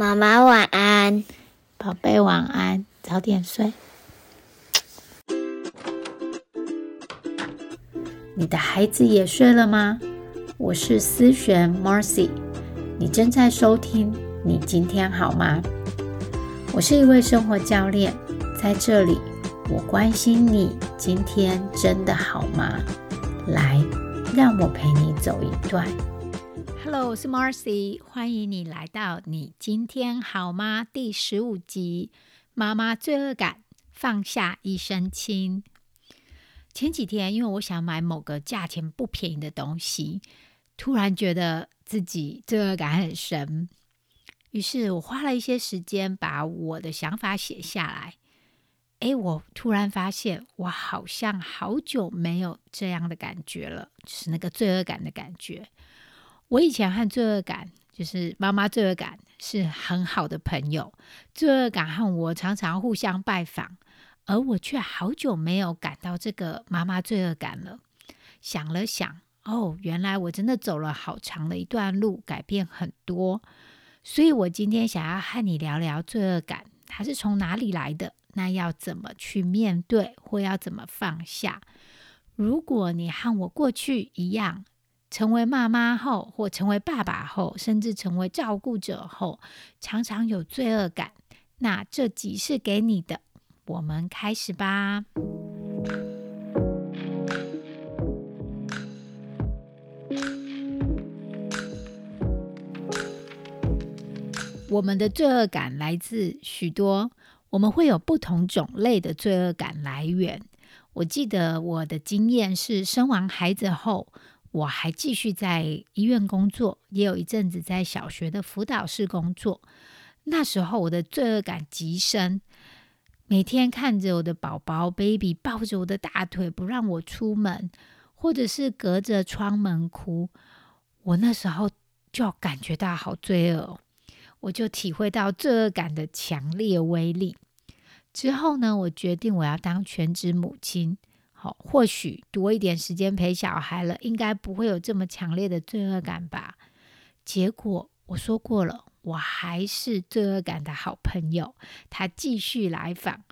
妈妈晚安，宝贝晚安，早点睡。你的孩子也睡了吗？我是思璇 Marcy，你正在收听。你今天好吗？我是一位生活教练，在这里我关心你今天真的好吗？来，让我陪你走一段。Hello，我是 Marcy，欢迎你来到你今天好吗？第十五集，妈妈罪恶感，放下一身轻。前几天，因为我想买某个价钱不便宜的东西，突然觉得自己罪恶感很深，于是我花了一些时间把我的想法写下来。诶，我突然发现，我好像好久没有这样的感觉了，就是那个罪恶感的感觉。我以前和罪恶感，就是妈妈罪恶感，是很好的朋友。罪恶感和我常常互相拜访，而我却好久没有感到这个妈妈罪恶感了。想了想，哦，原来我真的走了好长的一段路，改变很多。所以我今天想要和你聊聊罪恶感，它是从哪里来的？那要怎么去面对，或要怎么放下？如果你和我过去一样，成为妈妈后，或成为爸爸后，甚至成为照顾者后，常常有罪恶感。那这集是给你的，我们开始吧。我们的罪恶感来自许多，我们会有不同种类的罪恶感来源。我记得我的经验是，生完孩子后。我还继续在医院工作，也有一阵子在小学的辅导室工作。那时候我的罪恶感极深，每天看着我的宝宝 baby 抱着我的大腿不让我出门，或者是隔着窗门哭，我那时候就感觉到好罪恶，我就体会到罪恶感的强烈威力。之后呢，我决定我要当全职母亲。好，或许多一点时间陪小孩了，应该不会有这么强烈的罪恶感吧？结果我说过了，我还是罪恶感的好朋友。他继续来访，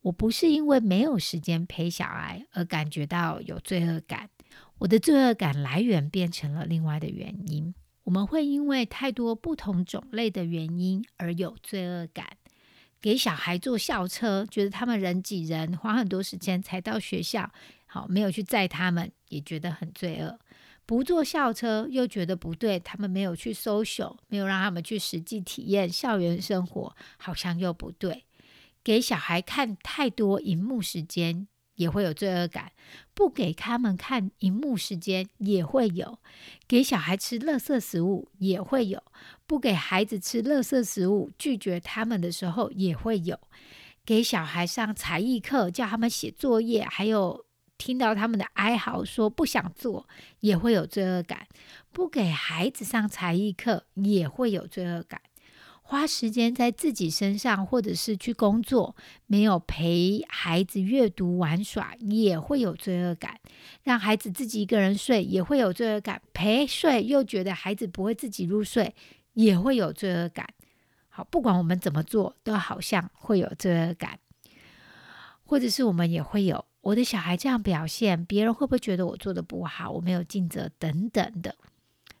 我不是因为没有时间陪小孩而感觉到有罪恶感，我的罪恶感来源变成了另外的原因。我们会因为太多不同种类的原因而有罪恶感。给小孩坐校车，觉得他们人挤人，花很多时间才到学校，好没有去载他们，也觉得很罪恶。不坐校车又觉得不对，他们没有去 social，没有让他们去实际体验校园生活，好像又不对。给小孩看太多荧幕时间。也会有罪恶感，不给他们看荧幕时间也会有；给小孩吃垃圾食物也会有；不给孩子吃垃圾食物，拒绝他们的时候也会有；给小孩上才艺课，叫他们写作业，还有听到他们的哀嚎说不想做，也会有罪恶感；不给孩子上才艺课也会有罪恶感。花时间在自己身上，或者是去工作，没有陪孩子阅读玩耍，也会有罪恶感；让孩子自己一个人睡，也会有罪恶感；陪睡又觉得孩子不会自己入睡，也会有罪恶感。好，不管我们怎么做，都好像会有罪恶感，或者是我们也会有我的小孩这样表现，别人会不会觉得我做的不好，我没有尽责等等的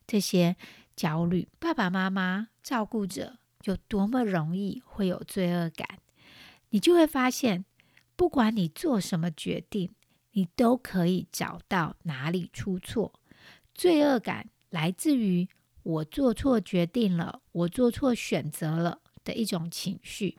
这些焦虑。爸爸妈妈照顾者。有多么容易会有罪恶感，你就会发现，不管你做什么决定，你都可以找到哪里出错。罪恶感来自于我做错决定了，我做错选择了的一种情绪，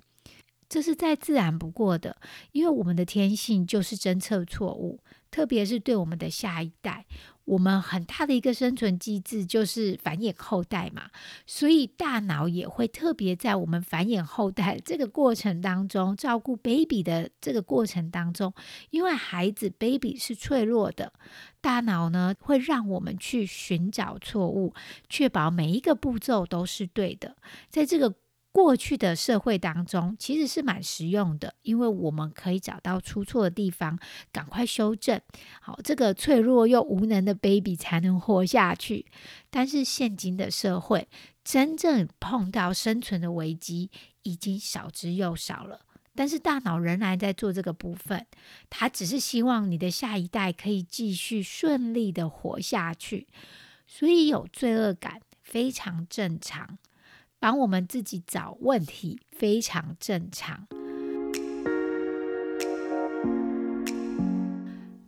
这是再自然不过的，因为我们的天性就是侦测错误，特别是对我们的下一代。我们很大的一个生存机制就是繁衍后代嘛，所以大脑也会特别在我们繁衍后代这个过程当中，照顾 baby 的这个过程当中，因为孩子 baby 是脆弱的，大脑呢会让我们去寻找错误，确保每一个步骤都是对的，在这个。过去的社会当中，其实是蛮实用的，因为我们可以找到出错的地方，赶快修正。好，这个脆弱又无能的 baby 才能活下去。但是现今的社会，真正碰到生存的危机已经少之又少了。但是大脑仍然在做这个部分，它只是希望你的下一代可以继续顺利的活下去，所以有罪恶感非常正常，帮我们自己找问题非常正常。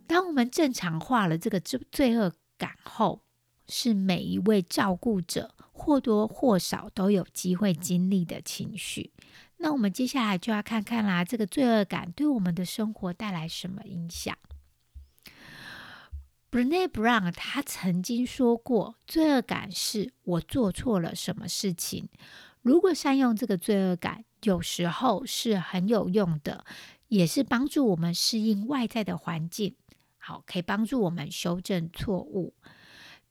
当我们正常化了这个罪罪恶感后，是每一位照顾者或多或少都有机会经历的情绪。那我们接下来就要看看啦，这个罪恶感对我们的生活带来什么影响？Brene Brown 他曾经说过，罪恶感是我做错了什么事情。如果善用这个罪恶感，有时候是很有用的，也是帮助我们适应外在的环境，好，可以帮助我们修正错误。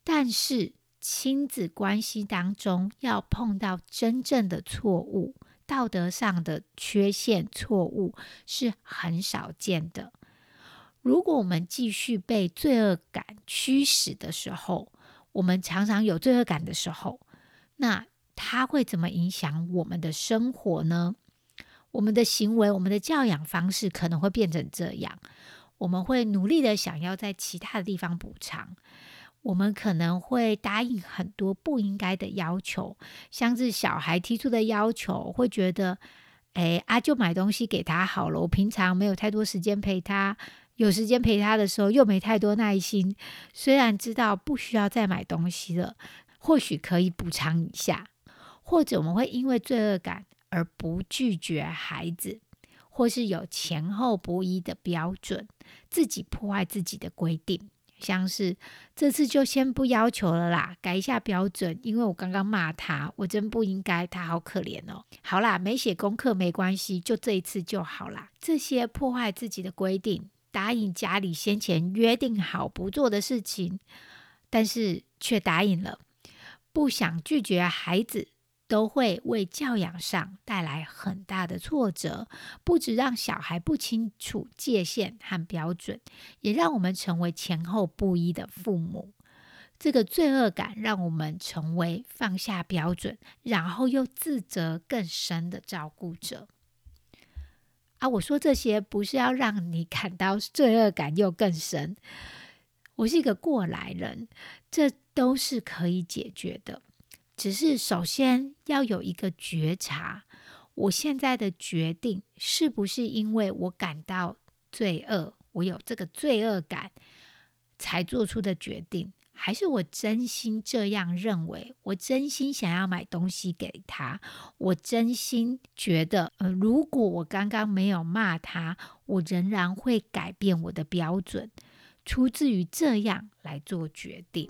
但是亲子关系当中，要碰到真正的错误。道德上的缺陷、错误是很少见的。如果我们继续被罪恶感驱使的时候，我们常常有罪恶感的时候，那它会怎么影响我们的生活呢？我们的行为、我们的教养方式可能会变成这样：我们会努力的想要在其他的地方补偿。我们可能会答应很多不应该的要求，像是小孩提出的要求，会觉得，哎啊，就买东西给他好了。我平常没有太多时间陪他，有时间陪他的时候又没太多耐心。虽然知道不需要再买东西了，或许可以补偿一下，或者我们会因为罪恶感而不拒绝孩子，或是有前后不一的标准，自己破坏自己的规定。像是这次就先不要求了啦，改一下标准，因为我刚刚骂他，我真不应该，他好可怜哦。好啦，没写功课没关系，就这一次就好啦。这些破坏自己的规定，答应家里先前约定好不做的事情，但是却答应了，不想拒绝孩子。都会为教养上带来很大的挫折，不止让小孩不清楚界限和标准，也让我们成为前后不一的父母。这个罪恶感让我们成为放下标准，然后又自责更深的照顾者。啊，我说这些不是要让你感到罪恶感又更深，我是一个过来人，这都是可以解决的。只是首先要有一个觉察，我现在的决定是不是因为我感到罪恶，我有这个罪恶感才做出的决定，还是我真心这样认为？我真心想要买东西给他，我真心觉得，呃，如果我刚刚没有骂他，我仍然会改变我的标准，出自于这样来做决定。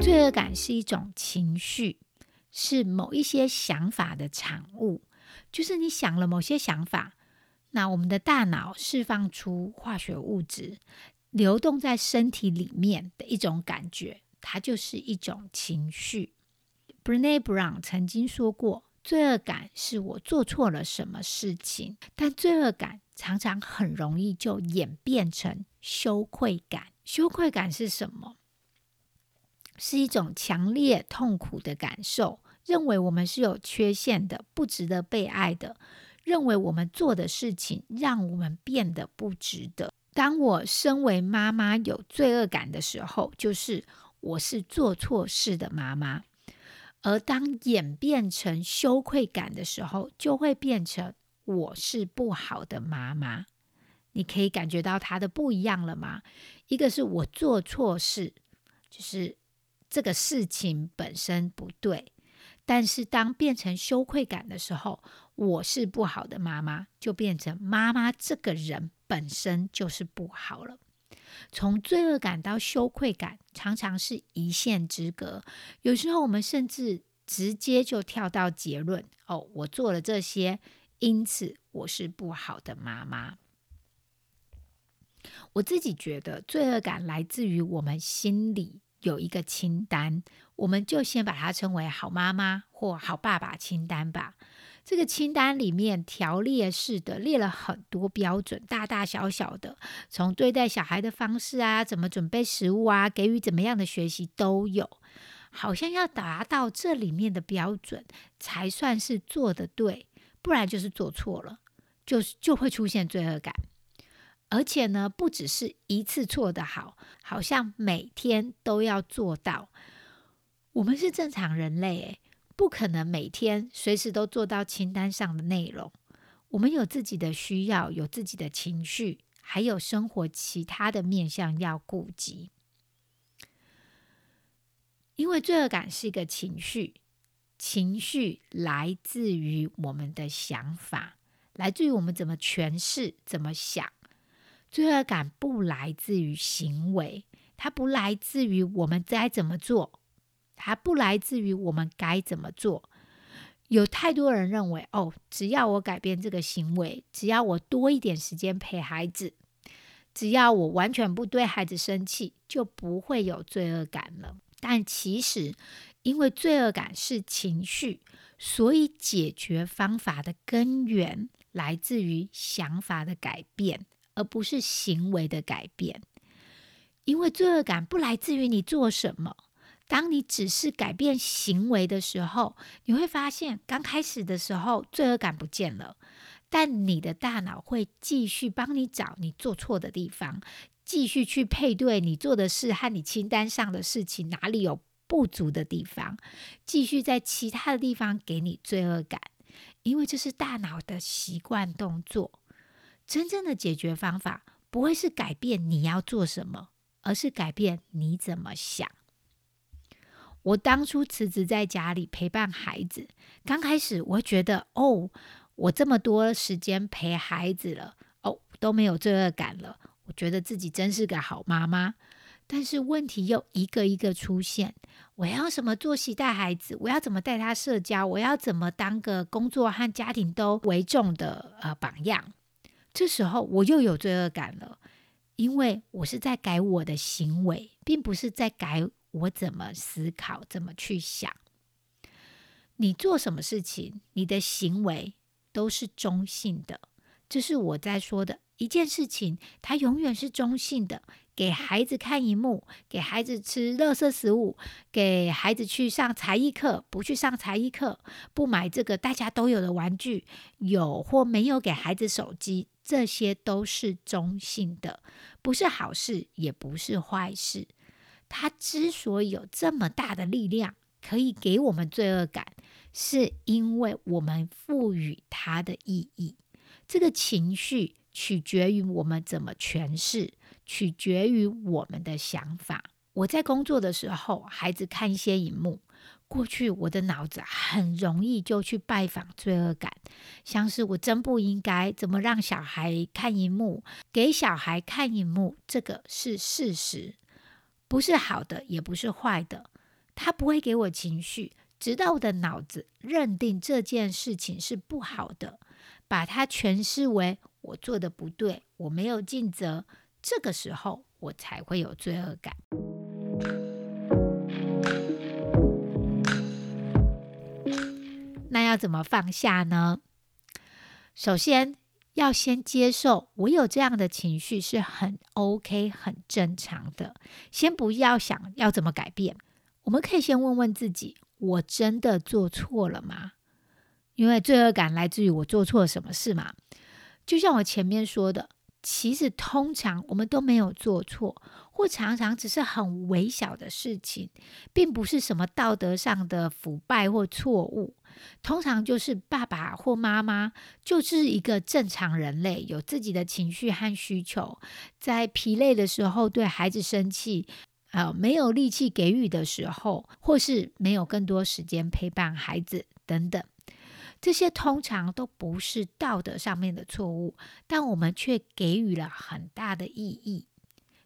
罪恶感是一种情绪，是某一些想法的产物。就是你想了某些想法，那我们的大脑释放出化学物质，流动在身体里面的一种感觉，它就是一种情绪。Brene Brown 曾经说过：“罪恶感是我做错了什么事情，但罪恶感常常很容易就演变成羞愧感。羞愧感是什么？”是一种强烈痛苦的感受，认为我们是有缺陷的，不值得被爱的，认为我们做的事情让我们变得不值得。当我身为妈妈有罪恶感的时候，就是我是做错事的妈妈；而当演变成羞愧感的时候，就会变成我是不好的妈妈。你可以感觉到它的不一样了吗？一个是我做错事，就是。这个事情本身不对，但是当变成羞愧感的时候，我是不好的妈妈，就变成妈妈这个人本身就是不好了。从罪恶感到羞愧感，常常是一线之隔。有时候我们甚至直接就跳到结论：哦，我做了这些，因此我是不好的妈妈。我自己觉得，罪恶感来自于我们心里。有一个清单，我们就先把它称为“好妈妈”或“好爸爸”清单吧。这个清单里面条列式的列了很多标准，大大小小的，从对待小孩的方式啊，怎么准备食物啊，给予怎么样的学习都有，好像要达到这里面的标准才算是做的对，不然就是做错了，就是就会出现罪恶感。而且呢，不只是一次错的好，好像每天都要做到。我们是正常人类，诶，不可能每天随时都做到清单上的内容。我们有自己的需要，有自己的情绪，还有生活其他的面向要顾及。因为罪恶感是一个情绪，情绪来自于我们的想法，来自于我们怎么诠释、怎么想。罪恶感不来自于行为，它不来自于我们该怎么做，它不来自于我们该怎么做。有太多人认为，哦，只要我改变这个行为，只要我多一点时间陪孩子，只要我完全不对孩子生气，就不会有罪恶感了。但其实，因为罪恶感是情绪，所以解决方法的根源来自于想法的改变。而不是行为的改变，因为罪恶感不来自于你做什么。当你只是改变行为的时候，你会发现刚开始的时候罪恶感不见了，但你的大脑会继续帮你找你做错的地方，继续去配对你做的事和你清单上的事情哪里有不足的地方，继续在其他的地方给你罪恶感，因为这是大脑的习惯动作。真正的解决方法不会是改变你要做什么，而是改变你怎么想。我当初辞职在家里陪伴孩子，刚开始我觉得，哦，我这么多时间陪孩子了，哦，都没有罪恶感了，我觉得自己真是个好妈妈。但是问题又一个一个出现，我要什么作息带孩子？我要怎么带他社交？我要怎么当个工作和家庭都为重的呃榜样？这时候我又有罪恶感了，因为我是在改我的行为，并不是在改我怎么思考、怎么去想。你做什么事情，你的行为都是中性的，这是我在说的一件事情，它永远是中性的。给孩子看荧幕，给孩子吃垃圾食物，给孩子去上才艺课，不去上才艺课，不买这个大家都有的玩具，有或没有给孩子手机，这些都是中性的，不是好事，也不是坏事。它之所以有这么大的力量，可以给我们罪恶感，是因为我们赋予它的意义。这个情绪取决于我们怎么诠释。取决于我们的想法。我在工作的时候，孩子看一些荧幕，过去我的脑子很容易就去拜访罪恶感，像是我真不应该怎么让小孩看荧幕，给小孩看荧幕，这个是事实，不是好的，也不是坏的，他不会给我情绪，直到我的脑子认定这件事情是不好的，把它诠释为我做的不对，我没有尽责。这个时候，我才会有罪恶感。那要怎么放下呢？首先要先接受我有这样的情绪是很 OK、很正常的。先不要想要怎么改变，我们可以先问问自己：我真的做错了吗？因为罪恶感来自于我做错了什么事嘛。就像我前面说的。其实通常我们都没有做错，或常常只是很微小的事情，并不是什么道德上的腐败或错误。通常就是爸爸或妈妈就是一个正常人类，有自己的情绪和需求，在疲累的时候对孩子生气，呃，没有力气给予的时候，或是没有更多时间陪伴孩子等等。这些通常都不是道德上面的错误，但我们却给予了很大的意义。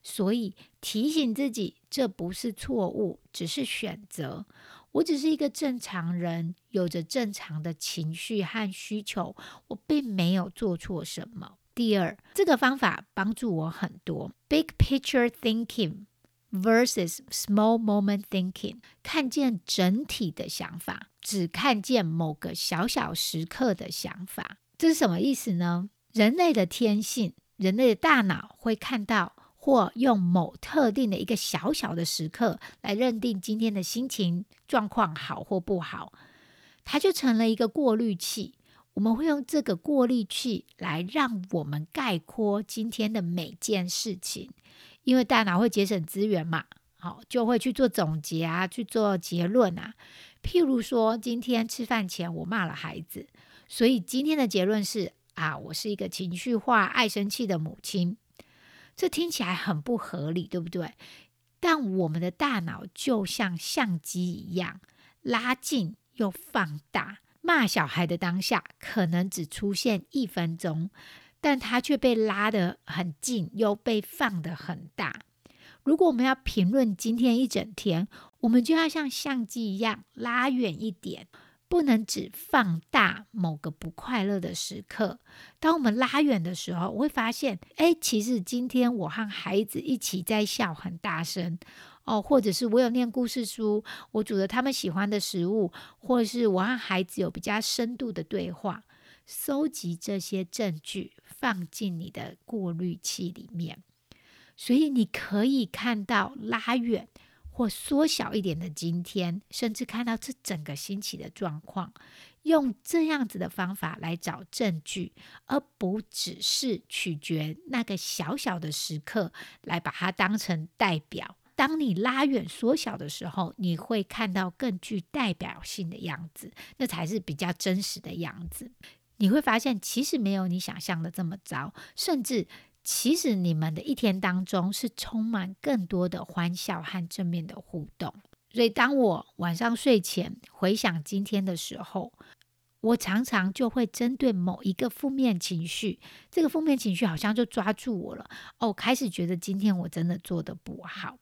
所以提醒自己，这不是错误，只是选择。我只是一个正常人，有着正常的情绪和需求，我并没有做错什么。第二，这个方法帮助我很多。Big picture thinking versus small moment thinking，看见整体的想法，只看见某个小小时刻的想法。这是什么意思呢？人类的天性，人类的大脑会看到或用某特定的一个小小的时刻来认定今天的心情状况好或不好，它就成了一个过滤器。我们会用这个过滤器来让我们概括今天的每件事情。因为大脑会节省资源嘛，好就会去做总结啊，去做结论啊。譬如说，今天吃饭前我骂了孩子，所以今天的结论是啊，我是一个情绪化、爱生气的母亲。这听起来很不合理，对不对？但我们的大脑就像相机一样，拉近又放大。骂小孩的当下，可能只出现一分钟。但它却被拉得很近，又被放得很大。如果我们要评论今天一整天，我们就要像相机一样拉远一点，不能只放大某个不快乐的时刻。当我们拉远的时候，我会发现，哎，其实今天我和孩子一起在笑，很大声哦，或者是我有念故事书，我煮了他们喜欢的食物，或者是我和孩子有比较深度的对话。收集这些证据，放进你的过滤器里面，所以你可以看到拉远或缩小一点的今天，甚至看到这整个星期的状况。用这样子的方法来找证据，而不只是取决那个小小的时刻来把它当成代表。当你拉远缩小的时候，你会看到更具代表性的样子，那才是比较真实的样子。你会发现，其实没有你想象的这么糟，甚至其实你们的一天当中是充满更多的欢笑和正面的互动。所以，当我晚上睡前回想今天的时候，我常常就会针对某一个负面情绪，这个负面情绪好像就抓住我了。哦，开始觉得今天我真的做的不好，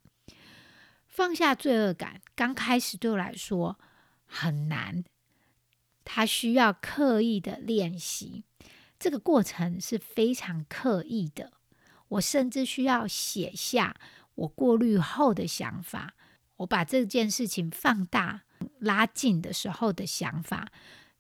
放下罪恶感。刚开始对我来说很难。他需要刻意的练习，这个过程是非常刻意的。我甚至需要写下我过滤后的想法，我把这件事情放大、拉近的时候的想法，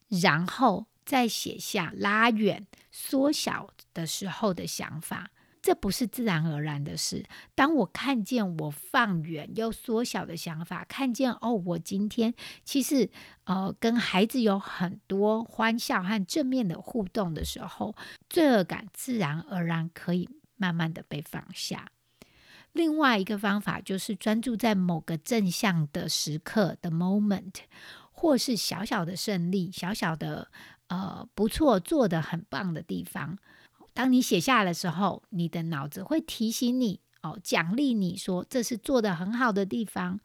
然后再写下拉远、缩小的时候的想法。这不是自然而然的事。当我看见我放远又缩小的想法，看见哦，我今天其实呃跟孩子有很多欢笑和正面的互动的时候，罪恶感自然而然可以慢慢的被放下。另外一个方法就是专注在某个正向的时刻的 moment，或是小小的胜利、小小的呃不错、做的很棒的地方。当你写下来的时候，你的脑子会提醒你哦，奖励你说这是做的很好的地方。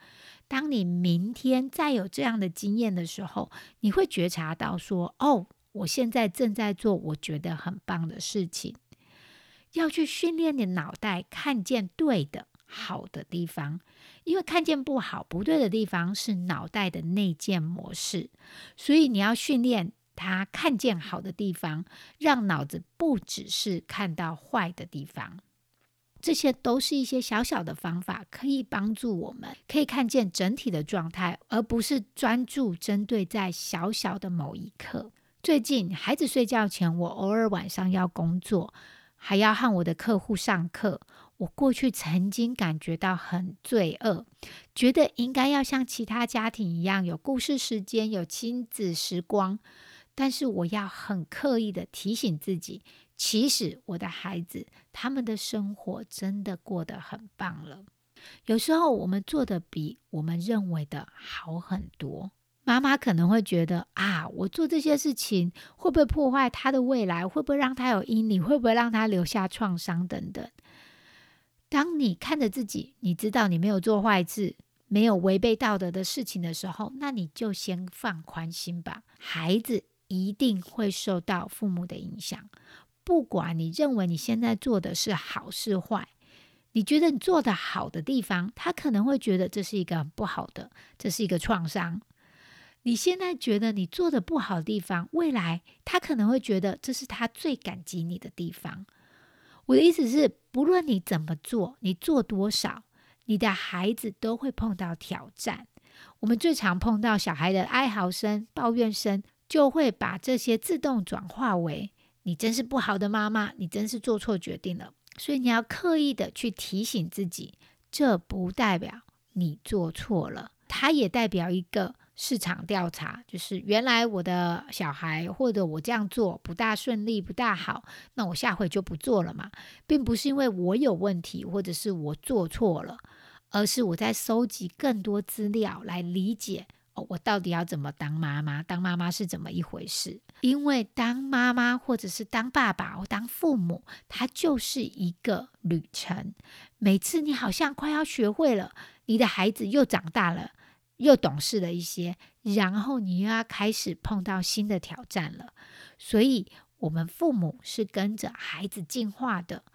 当你明天再有这样的经验的时候，你会觉察到说哦，我现在正在做我觉得很棒的事情。要去训练你脑袋看见对的好的地方，因为看见不好不对的地方是脑袋的内建模式，所以你要训练。他看见好的地方，让脑子不只是看到坏的地方。这些都是一些小小的方法，可以帮助我们可以看见整体的状态，而不是专注针对在小小的某一刻。最近孩子睡觉前，我偶尔晚上要工作，还要和我的客户上课。我过去曾经感觉到很罪恶，觉得应该要像其他家庭一样有故事时间，有亲子时光。但是我要很刻意的提醒自己，其实我的孩子他们的生活真的过得很棒了。有时候我们做的比我们认为的好很多。妈妈可能会觉得啊，我做这些事情会不会破坏他的未来？会不会让他有阴影？会不会让他留下创伤等等？当你看着自己，你知道你没有做坏事，没有违背道德的事情的时候，那你就先放宽心吧，孩子。一定会受到父母的影响，不管你认为你现在做的是好是坏，你觉得你做的好的地方，他可能会觉得这是一个不好的，这是一个创伤。你现在觉得你做的不好的地方，未来他可能会觉得这是他最感激你的地方。我的意思是，不论你怎么做，你做多少，你的孩子都会碰到挑战。我们最常碰到小孩的哀嚎声、抱怨声，就会把这些自动转化为“你真是不好的妈妈，你真是做错决定了”。所以你要刻意的去提醒自己，这不代表你做错了，它也代表一个。市场调查就是原来我的小孩或者我这样做不大顺利不大好，那我下回就不做了嘛，并不是因为我有问题或者是我做错了，而是我在收集更多资料来理解哦，我到底要怎么当妈妈？当妈妈是怎么一回事？因为当妈妈或者是当爸爸或当父母，它就是一个旅程。每次你好像快要学会了，你的孩子又长大了。又懂事了一些，然后你又要开始碰到新的挑战了。所以，我们父母是跟着孩子进化的，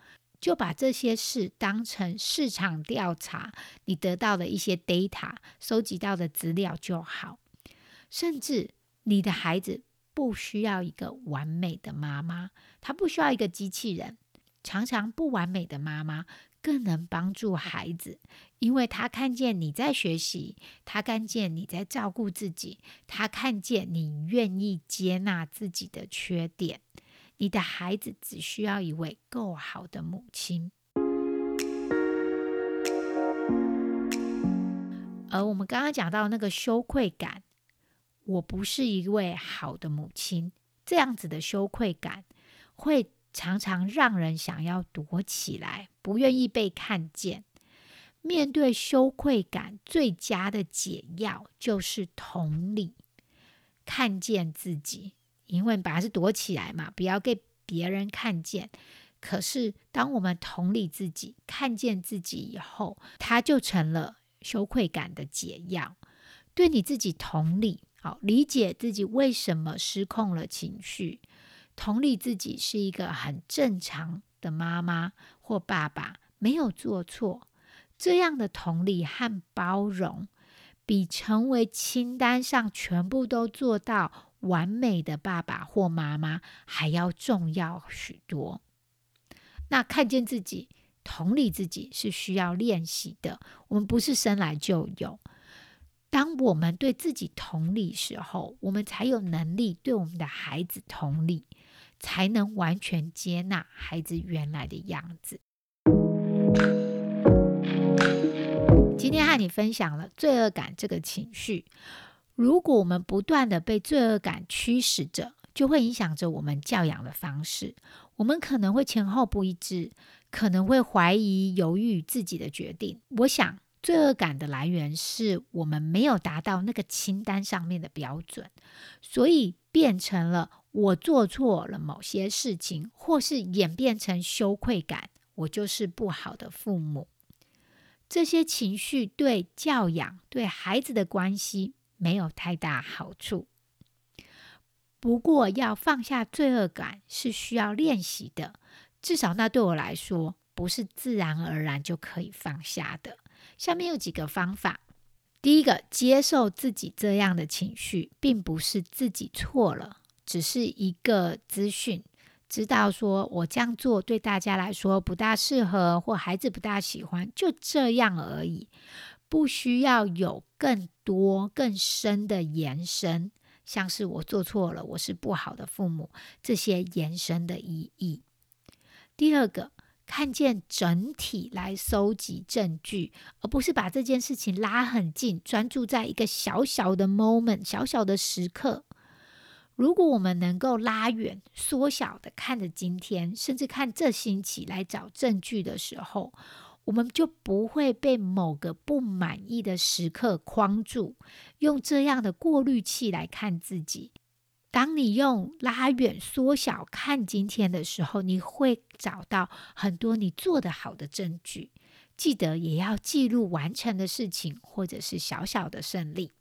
就把这些事当成市场调查，你得到的一些 data，收集到的资料就好。甚至你的孩子不需要一个完美的妈妈，他不需要一个机器人。常常不完美的妈妈。更能帮助孩子，因为他看见你在学习，他看见你在照顾自己，他看见你愿意接纳自己的缺点。你的孩子只需要一位够好的母亲。而我们刚刚讲到那个羞愧感，我不是一位好的母亲，这样子的羞愧感会。常常让人想要躲起来，不愿意被看见。面对羞愧感，最佳的解药就是同理，看见自己。因为本来是躲起来嘛，不要给别人看见。可是，当我们同理自己，看见自己以后，它就成了羞愧感的解药。对你自己同理，好理解自己为什么失控了情绪。同理自己是一个很正常的妈妈或爸爸，没有做错。这样的同理和包容，比成为清单上全部都做到完美的爸爸或妈妈还要重要许多。那看见自己、同理自己是需要练习的，我们不是生来就有。当我们对自己同理时候，我们才有能力对我们的孩子同理。才能完全接纳孩子原来的样子。今天和你分享了罪恶感这个情绪。如果我们不断的被罪恶感驱使着，就会影响着我们教养的方式。我们可能会前后不一致，可能会怀疑、犹豫自己的决定。我想，罪恶感的来源是我们没有达到那个清单上面的标准，所以变成了。我做错了某些事情，或是演变成羞愧感，我就是不好的父母。这些情绪对教养、对孩子的关系没有太大好处。不过，要放下罪恶感是需要练习的，至少那对我来说不是自然而然就可以放下的。下面有几个方法：第一个，接受自己这样的情绪，并不是自己错了。只是一个资讯，知道说我这样做对大家来说不大适合，或孩子不大喜欢，就这样而已，不需要有更多更深的延伸，像是我做错了，我是不好的父母这些延伸的意义。第二个，看见整体来收集证据，而不是把这件事情拉很近，专注在一个小小的 moment、小小的时刻。如果我们能够拉远、缩小的看着今天，甚至看这星期来找证据的时候，我们就不会被某个不满意的时刻框住。用这样的过滤器来看自己，当你用拉远、缩小看今天的时候，你会找到很多你做得好的证据。记得也要记录完成的事情，或者是小小的胜利。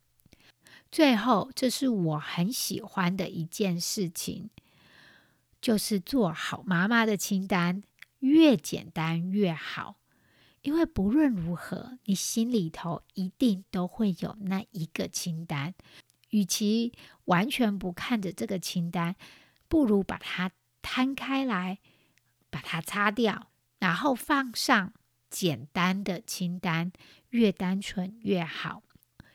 最后，这是我很喜欢的一件事情，就是做好妈妈的清单，越简单越好。因为不论如何，你心里头一定都会有那一个清单。与其完全不看着这个清单，不如把它摊开来，把它擦掉，然后放上简单的清单，越单纯越好。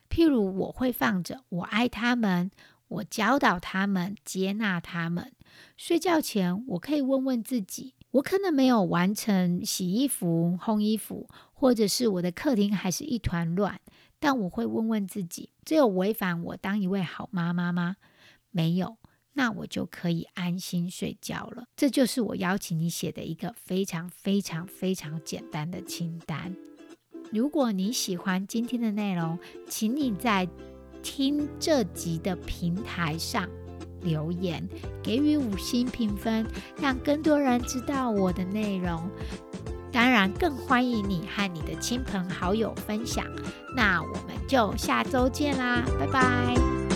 譬如，我会放着“我爱他们”，我教导他们，接纳他们。睡觉前，我可以问问自己：我可能没有完成洗衣服、烘衣服，或者是我的客厅还是一团乱，但我会问问自己：这有违反我当一位好妈妈吗？没有。那我就可以安心睡觉了。这就是我邀请你写的一个非常非常非常简单的清单。如果你喜欢今天的内容，请你在听这集的平台上留言，给予五星评分，让更多人知道我的内容。当然，更欢迎你和你的亲朋好友分享。那我们就下周见啦，拜拜。